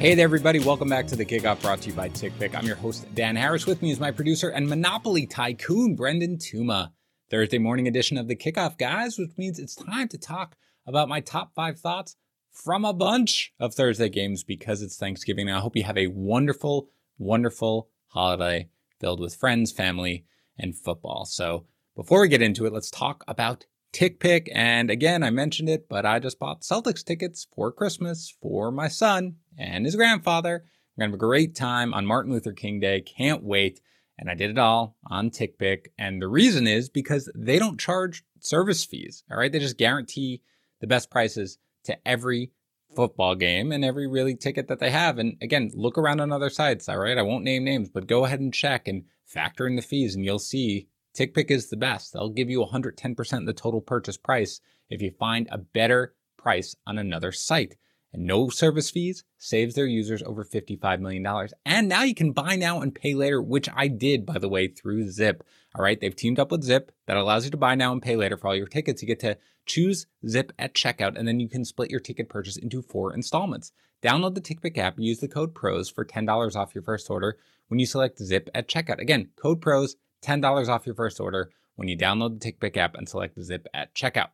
Hey there, everybody. Welcome back to the kickoff brought to you by TickPick. I'm your host, Dan Harris. With me is my producer and Monopoly tycoon, Brendan Tuma. Thursday morning edition of the kickoff, guys, which means it's time to talk about my top five thoughts from a bunch of Thursday games because it's Thanksgiving. And I hope you have a wonderful, wonderful holiday filled with friends, family, and football. So before we get into it, let's talk about TickPick. And again, I mentioned it, but I just bought Celtics tickets for Christmas for my son and his grandfather. We're going to have a great time on Martin Luther King Day. Can't wait. And I did it all on TickPick. And the reason is because they don't charge service fees. All right. They just guarantee the best prices to every football game and every really ticket that they have. And again, look around on other sites. All right. I won't name names, but go ahead and check and factor in the fees and you'll see TickPick is the best. They'll give you 110% of the total purchase price if you find a better price on another site. And no service fees saves their users over $55 million. And now you can buy now and pay later, which I did, by the way, through Zip. All right, they've teamed up with Zip that allows you to buy now and pay later for all your tickets. You get to choose Zip at checkout, and then you can split your ticket purchase into four installments. Download the TickPick app, use the code PROS for $10 off your first order when you select Zip at checkout. Again, code PROS, $10 off your first order when you download the TickPick app and select the Zip at checkout.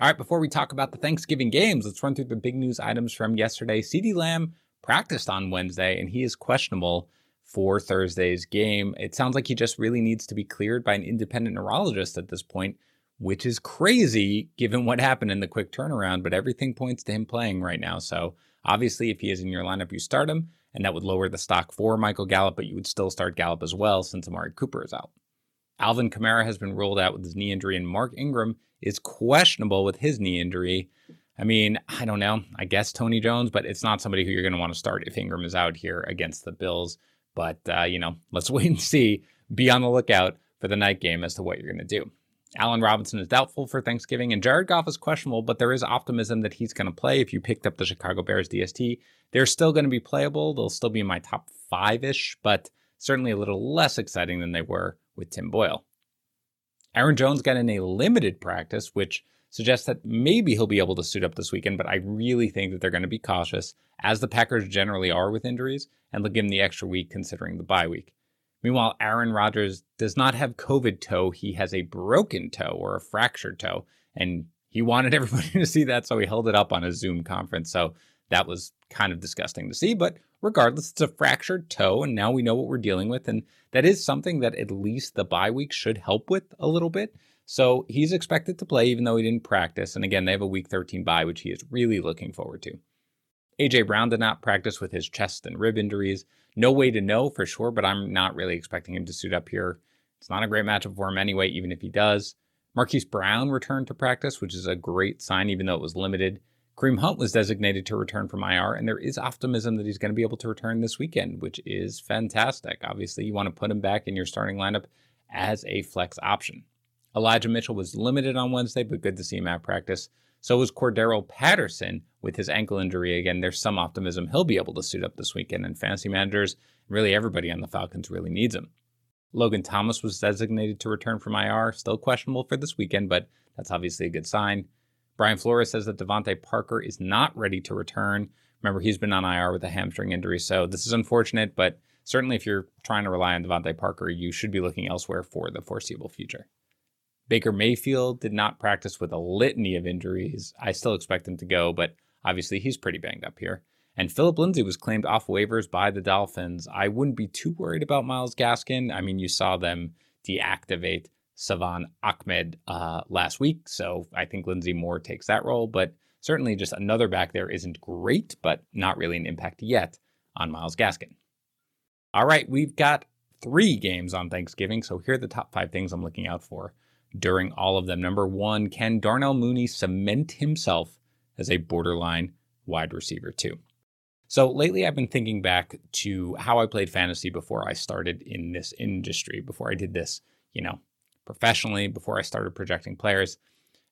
All right, before we talk about the Thanksgiving games, let's run through the big news items from yesterday. CeeDee Lamb practiced on Wednesday and he is questionable for Thursday's game. It sounds like he just really needs to be cleared by an independent neurologist at this point, which is crazy given what happened in the quick turnaround, but everything points to him playing right now. So obviously, if he is in your lineup, you start him and that would lower the stock for Michael Gallup, but you would still start Gallup as well since Amari Cooper is out. Alvin Kamara has been ruled out with his knee injury, and Mark Ingram is questionable with his knee injury. I mean, I don't know. I guess Tony Jones, but it's not somebody who you're going to want to start if Ingram is out here against the Bills. But, uh, you know, let's wait and see. Be on the lookout for the night game as to what you're going to do. Allen Robinson is doubtful for Thanksgiving, and Jared Goff is questionable, but there is optimism that he's going to play. If you picked up the Chicago Bears DST, they're still going to be playable. They'll still be in my top five ish, but certainly a little less exciting than they were with Tim Boyle. Aaron Jones got in a limited practice, which suggests that maybe he'll be able to suit up this weekend, but I really think that they're going to be cautious, as the Packers generally are with injuries, and they'll give him the extra week considering the bye week. Meanwhile, Aaron Rodgers does not have COVID toe. He has a broken toe or a fractured toe. And he wanted everybody to see that, so he held it up on a Zoom conference. So that was kind of disgusting to see. But regardless, it's a fractured toe, and now we know what we're dealing with. And that is something that at least the bye week should help with a little bit. So he's expected to play, even though he didn't practice. And again, they have a week 13 bye, which he is really looking forward to. AJ Brown did not practice with his chest and rib injuries. No way to know for sure, but I'm not really expecting him to suit up here. It's not a great matchup for him anyway, even if he does. Marquise Brown returned to practice, which is a great sign, even though it was limited. Kareem Hunt was designated to return from IR, and there is optimism that he's going to be able to return this weekend, which is fantastic. Obviously, you want to put him back in your starting lineup as a flex option. Elijah Mitchell was limited on Wednesday, but good to see him at practice. So was Cordarrelle Patterson with his ankle injury. Again, there's some optimism he'll be able to suit up this weekend, and fantasy managers, really everybody on the Falcons really needs him. Logan Thomas was designated to return from IR, still questionable for this weekend, but that's obviously a good sign. Brian Flores says that DeVante Parker is not ready to return. Remember, he's been on IR with a hamstring injury, so this is unfortunate, but certainly if you're trying to rely on DeVante Parker, you should be looking elsewhere for the foreseeable future. Baker Mayfield did not practice with a litany of injuries. I still expect him to go, but obviously he's pretty banged up here. And Phillip Lindsay was claimed off waivers by the Dolphins. I wouldn't be too worried about Myles Gaskin. I mean, you saw them deactivate Salvon Ahmed uh, last week, so I think Lindsay Moore takes that role. But certainly, just another back there isn't great, but not really an impact yet on Myles Gaskin. All right, we've got three games on Thanksgiving, so here are the top five things I'm looking out for during all of them. Number one, can Darnell Mooney cement himself as a borderline wide receiver, too? So lately, I've been thinking back to how I played fantasy before I started in this industry, before I did this, you know, professionally, before I started projecting players.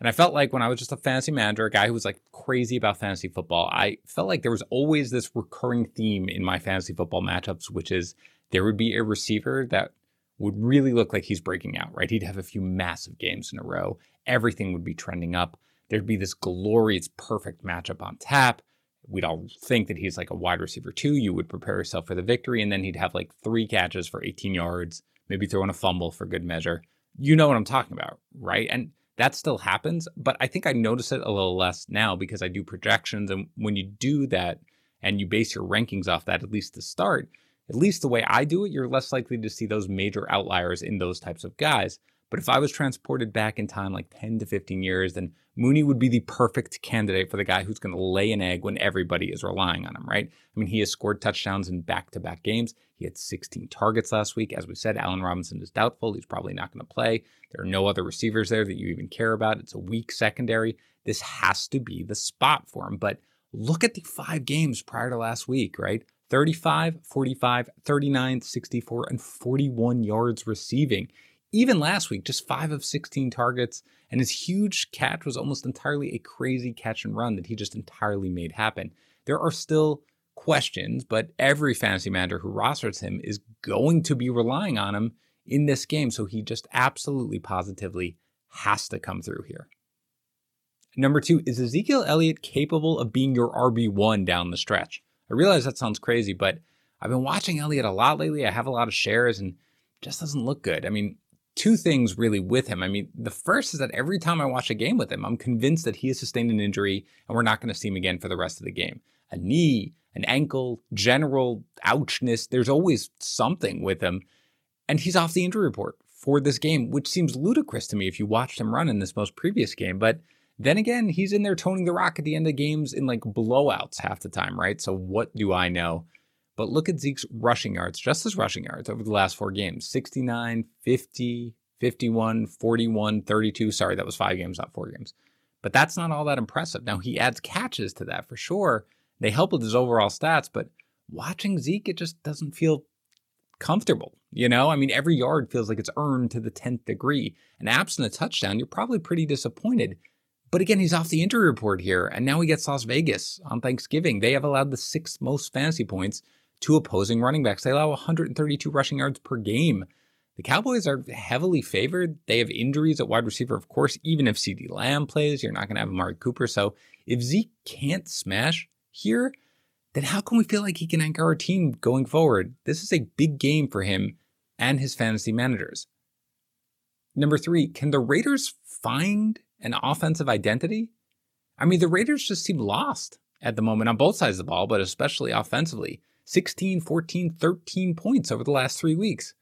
And I felt like when I was just a fantasy manager, a guy who was like crazy about fantasy football, I felt like there was always this recurring theme in my fantasy football matchups, which is there would be a receiver that would really look like he's breaking out, right? He'd have a few massive games in a row. Everything would be trending up. There'd be this glorious, perfect matchup on tap. we'd all think that he's like a wide receiver two. You would prepare yourself for the victory, and then he'd have like three catches for 18 yards, maybe throw in a fumble for good measure. You know what I'm talking about, right? And that still happens, but I think I notice it a little less now because I do projections. And when you do that and you base your rankings off that, at least to start, at least the way I do it, you're less likely to see those major outliers in those types of guys. But if I was transported back in time like 10 to 15 years, then Mooney would be the perfect candidate for the guy who's going to lay an egg when everybody is relying on him, right? I mean, he has scored touchdowns in back to back games. He had 16 targets last week. As we said, Allen Robinson is doubtful. He's probably not going to play. There are no other receivers there that you even care about. It's a weak secondary. This has to be the spot for him. But look at the five games prior to last week, right? 35, 45, 39, 64, and 41 yards receiving. Even last week, just five of 16 targets, and his huge catch was almost entirely a crazy catch and run that he just entirely made happen. There are still questions, but every fantasy manager who rosters him is going to be relying on him in this game. So he just absolutely positively has to come through here. Number two, is Ezekiel Elliott capable of being your RB1 down the stretch? I realize that sounds crazy, but I've been watching Elliott a lot lately. I have a lot of shares and just doesn't look good. I mean, two things really with him. I mean, the first is that every time I watch a game with him, I'm convinced that he has sustained an injury and we're not going to see him again for the rest of the game. A knee, an ankle, general ouchness, there's always something with him. And he's off the injury report for this game, which seems ludicrous to me if you watched him run in this most previous game. But then again, he's in there toning the rock at the end of games in like blowouts half the time, right? So what do I know? But look at Zeke's rushing yards, just his rushing yards over the last four games 69, 50, 51, 41, 32. Sorry, that was five games, not four games. But that's not all that impressive. Now, he adds catches to that for sure. They help with his overall stats, but watching Zeke, it just doesn't feel comfortable. You know, I mean, every yard feels like it's earned to the 10th degree. And absent a touchdown, you're probably pretty disappointed. But again, he's off the injury report here. And now he gets Las Vegas on Thanksgiving. They have allowed the sixth most fantasy points to opposing running backs. They allow 132 rushing yards per game. The Cowboys are heavily favored. They have injuries at wide receiver, of course. Even if CeeDee Lamb plays, you're not going to have Amari Cooper. So if Zeke can't smash here, then how can we feel like he can anchor our team going forward? This is a big game for him and his fantasy managers. Number three, can the Raiders find an offensive identity? I mean, the Raiders just seem lost at the moment on both sides of the ball, but especially offensively. 16, 14, 13 points over the last three weeks.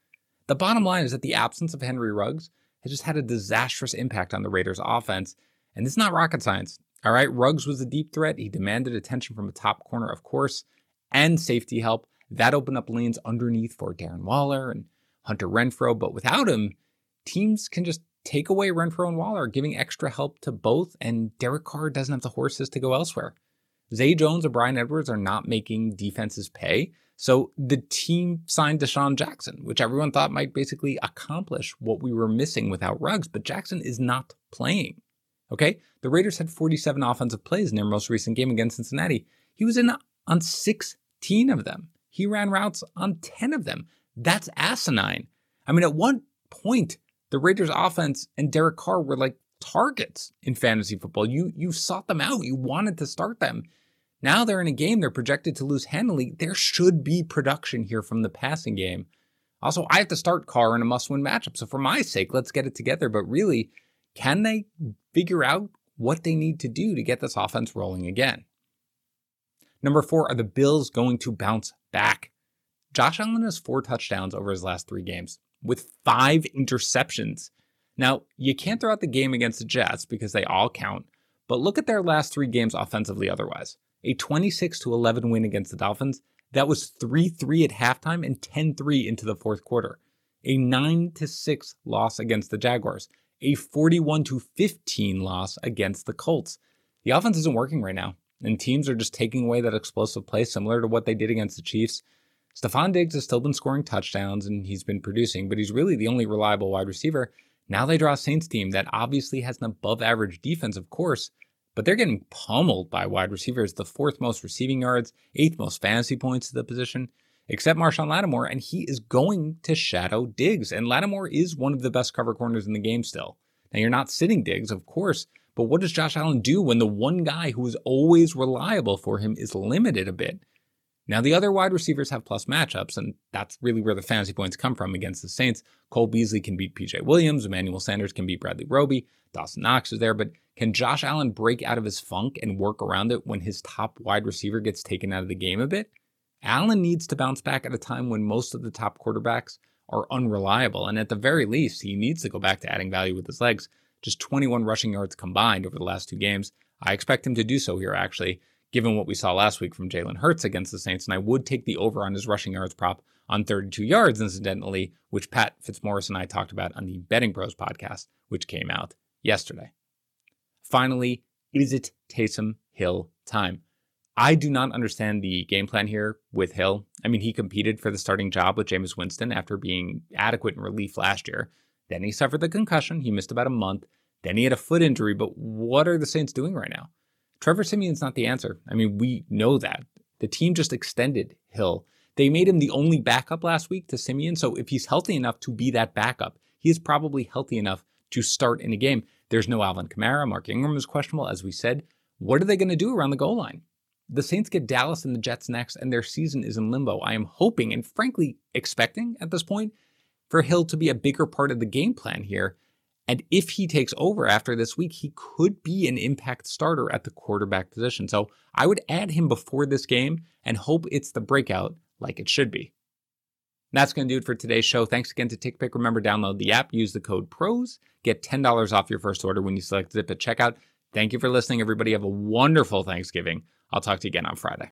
The bottom line is that the absence of Henry Ruggs has just had a disastrous impact on the Raiders' offense. And is not rocket science. All right, Ruggs was a deep threat. He demanded attention from a top corner, of course, and safety help. That opened up lanes underneath for Darren Waller and Hunter Renfrow. But without him, teams can just take away Renfrow and Waller, giving extra help to both. And Derek Carr doesn't have the horses to go elsewhere. Zay Jones and Bryan Edwards are not making defenses pay. So the team signed DeSean Jackson, which everyone thought might basically accomplish what we were missing without Ruggs, but Jackson is not playing. Okay? The Raiders had 47 offensive plays in their most recent game against Cincinnati. He was in on 16 of them. He ran routes on 10 of them. That's asinine. I mean, at one point, the Raiders offense and Derek Carr were like targets in fantasy football. You you sought them out. You wanted to start them. Now they're in a game they're projected to lose handily. There should be production here from the passing game. Also, I have to start Carr in a must win matchup. So, for my sake, let's get it together. But really, can they figure out what they need to do to get this offense rolling again? Number four, are the Bills going to bounce back? Josh Allen has four touchdowns over his last three games with five interceptions. Now, you can't throw out the game against the Jets because they all count, but look at their last three games offensively otherwise a 26 to 11 win against the Dolphins. That was 3 3 at halftime and 10 3 into the fourth quarter. A 9 to 6 loss against the Jaguars. A 41 to 15 loss against the Colts. The offense isn't working right now, and teams are just taking away that explosive play similar to what they did against the Chiefs. Stefon Diggs has still been scoring touchdowns and he's been producing, but he's really the only reliable wide receiver. Now they draw a Saints team that obviously has an above average defense, of course, but they're getting pummeled by wide receivers, the fourth most receiving yards, eighth most fantasy points to the position, except Marshon Lattimore, and he is going to shadow Diggs. And Lattimore is one of the best cover corners in the game still. Now, you're not sitting Diggs, of course, But what does Josh Allen do when the one guy who is always reliable for him is limited a bit? Now, the other wide receivers have plus matchups, and that's really where the fantasy points come from against the Saints. Cole Beasley can beat PJ Williams, Emmanuel Sanders can beat Bradley Roby, Dawson Knox is there, but can Josh Allen break out of his funk and work around it when his top wide receiver gets taken out of the game a bit? Allen needs to bounce back at a time when most of the top quarterbacks are unreliable, and at the very least, he needs to go back to adding value with his legs. Just 21 rushing yards combined over the last two games. I expect him to do so here, actually given what we saw last week from Jalen Hurts against the Saints. And I would take the over on his rushing yards prop on 32 yards, incidentally, which Pat Fitzmaurice and I talked about on the BettingPros podcast, which came out yesterday. Finally, is it Taysom Hill time? I do not understand the game plan here with Hill. I mean, he competed for the starting job with Jameis Winston after being adequate in relief last year. Then he suffered the concussion. He missed about a month. Then he had a foot injury. But what are the Saints doing right now? Trevor Siemian's not the answer. I mean, we know that. The team just extended Hill. They made him the only backup last week to Siemian. So if he's healthy enough to be that backup, he is probably healthy enough to start in a game. There's no Alvin Kamara. Mark Ingram is questionable, as we said. What are they going to do around the goal line? The Saints get Dallas and the Jets next, and their season is in limbo. I am hoping and frankly expecting at this point for Hill to be a bigger part of the game plan here and if he takes over after this week, he could be an impact starter at the quarterback position. So I would add him before this game and hope it's the breakout like it should be. That's going to do it for today's show. Thanks again to TickPick. Remember, download the app, use the code PROS, get $10 off your first order when you select Zip at checkout. Thank you for listening, everybody. Have a wonderful Thanksgiving. I'll talk to you again on Friday.